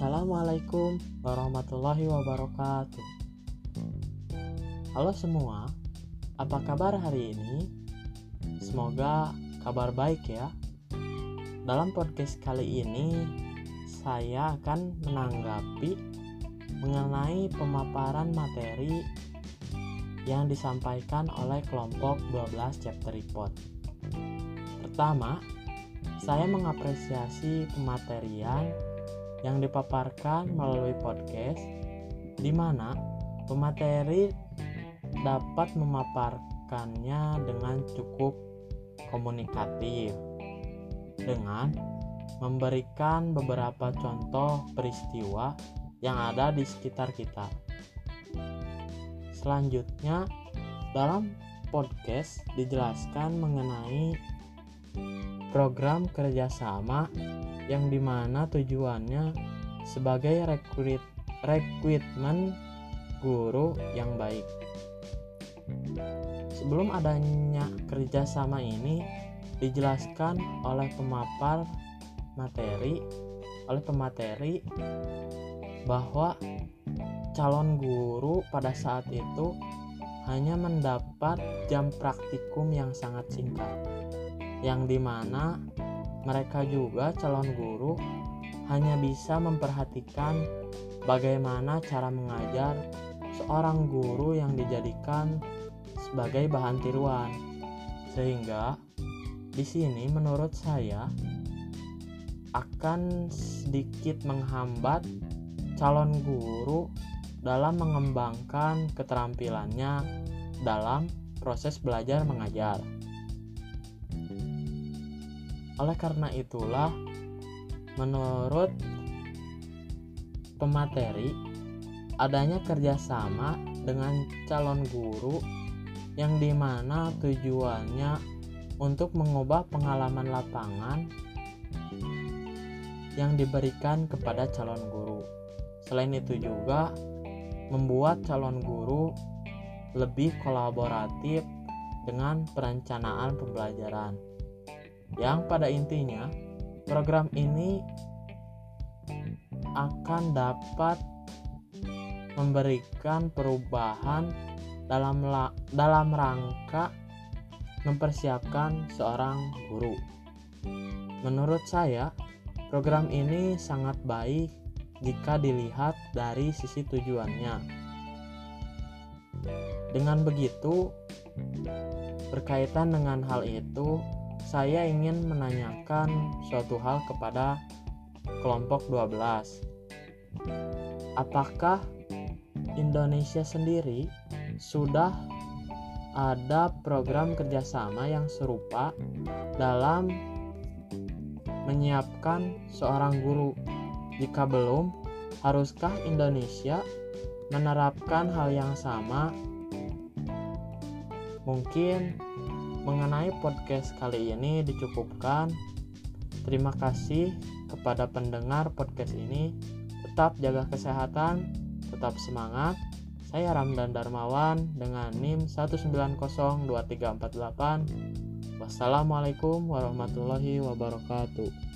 Assalamualaikum warahmatullahi wabarakatuh. Halo semua, apa kabar hari ini? Semoga kabar baik ya. Dalam podcast kali ini, saya akan menanggapi mengenai pemaparan materi yang disampaikan oleh kelompok 12 chapter report. Pertama, saya mengapresiasi pematerian yang dipaparkan melalui podcast di mana pemateri dapat memaparkannya dengan cukup komunikatif dengan memberikan beberapa contoh peristiwa yang ada di sekitar kita. Selanjutnya, dalam podcast dijelaskan mengenai program kerjasama yang di mana tujuannya sebagai rekrut rekrutmen guru yang baik. Sebelum adanya kerjasama ini dijelaskan oleh pemapar materi oleh pemateri bahwa calon guru pada saat itu hanya mendapat jam praktikum yang sangat singkat yang di mana mereka juga calon guru hanya bisa memperhatikan bagaimana cara mengajar seorang guru yang dijadikan sebagai bahan tiruan. Sehingga di sini menurut saya akan sedikit menghambat calon guru dalam mengembangkan keterampilannya dalam proses belajar mengajar. Oleh karena itulah, menurut pemateri, adanya kerjasama dengan calon guru yang di mana tujuannya untuk mengubah pengalaman lapangan yang diberikan kepada calon guru. Selain itu juga membuat calon guru lebih kolaboratif dengan perencanaan pembelajaran yang pada intinya program ini akan dapat memberikan perubahan dalam dalam rangka mempersiapkan seorang guru. Menurut saya, program ini sangat baik jika dilihat dari sisi tujuannya. Dengan begitu, berkaitan dengan hal itu, saya ingin menanyakan suatu hal kepada kelompok 12. Apakah Indonesia sendiri sudah ada program kerjasama yang serupa dalam menyiapkan seorang guru? Jika belum, haruskah Indonesia menerapkan hal yang sama? Mungkin mengenai podcast kali ini dicukupkan. Terima kasih kepada pendengar podcast ini. Tetap jaga kesehatan, tetap semangat. Saya Ramdan Darmawan dengan NIM 1902348. Wassalamualaikum warahmatullahi wabarakatuh.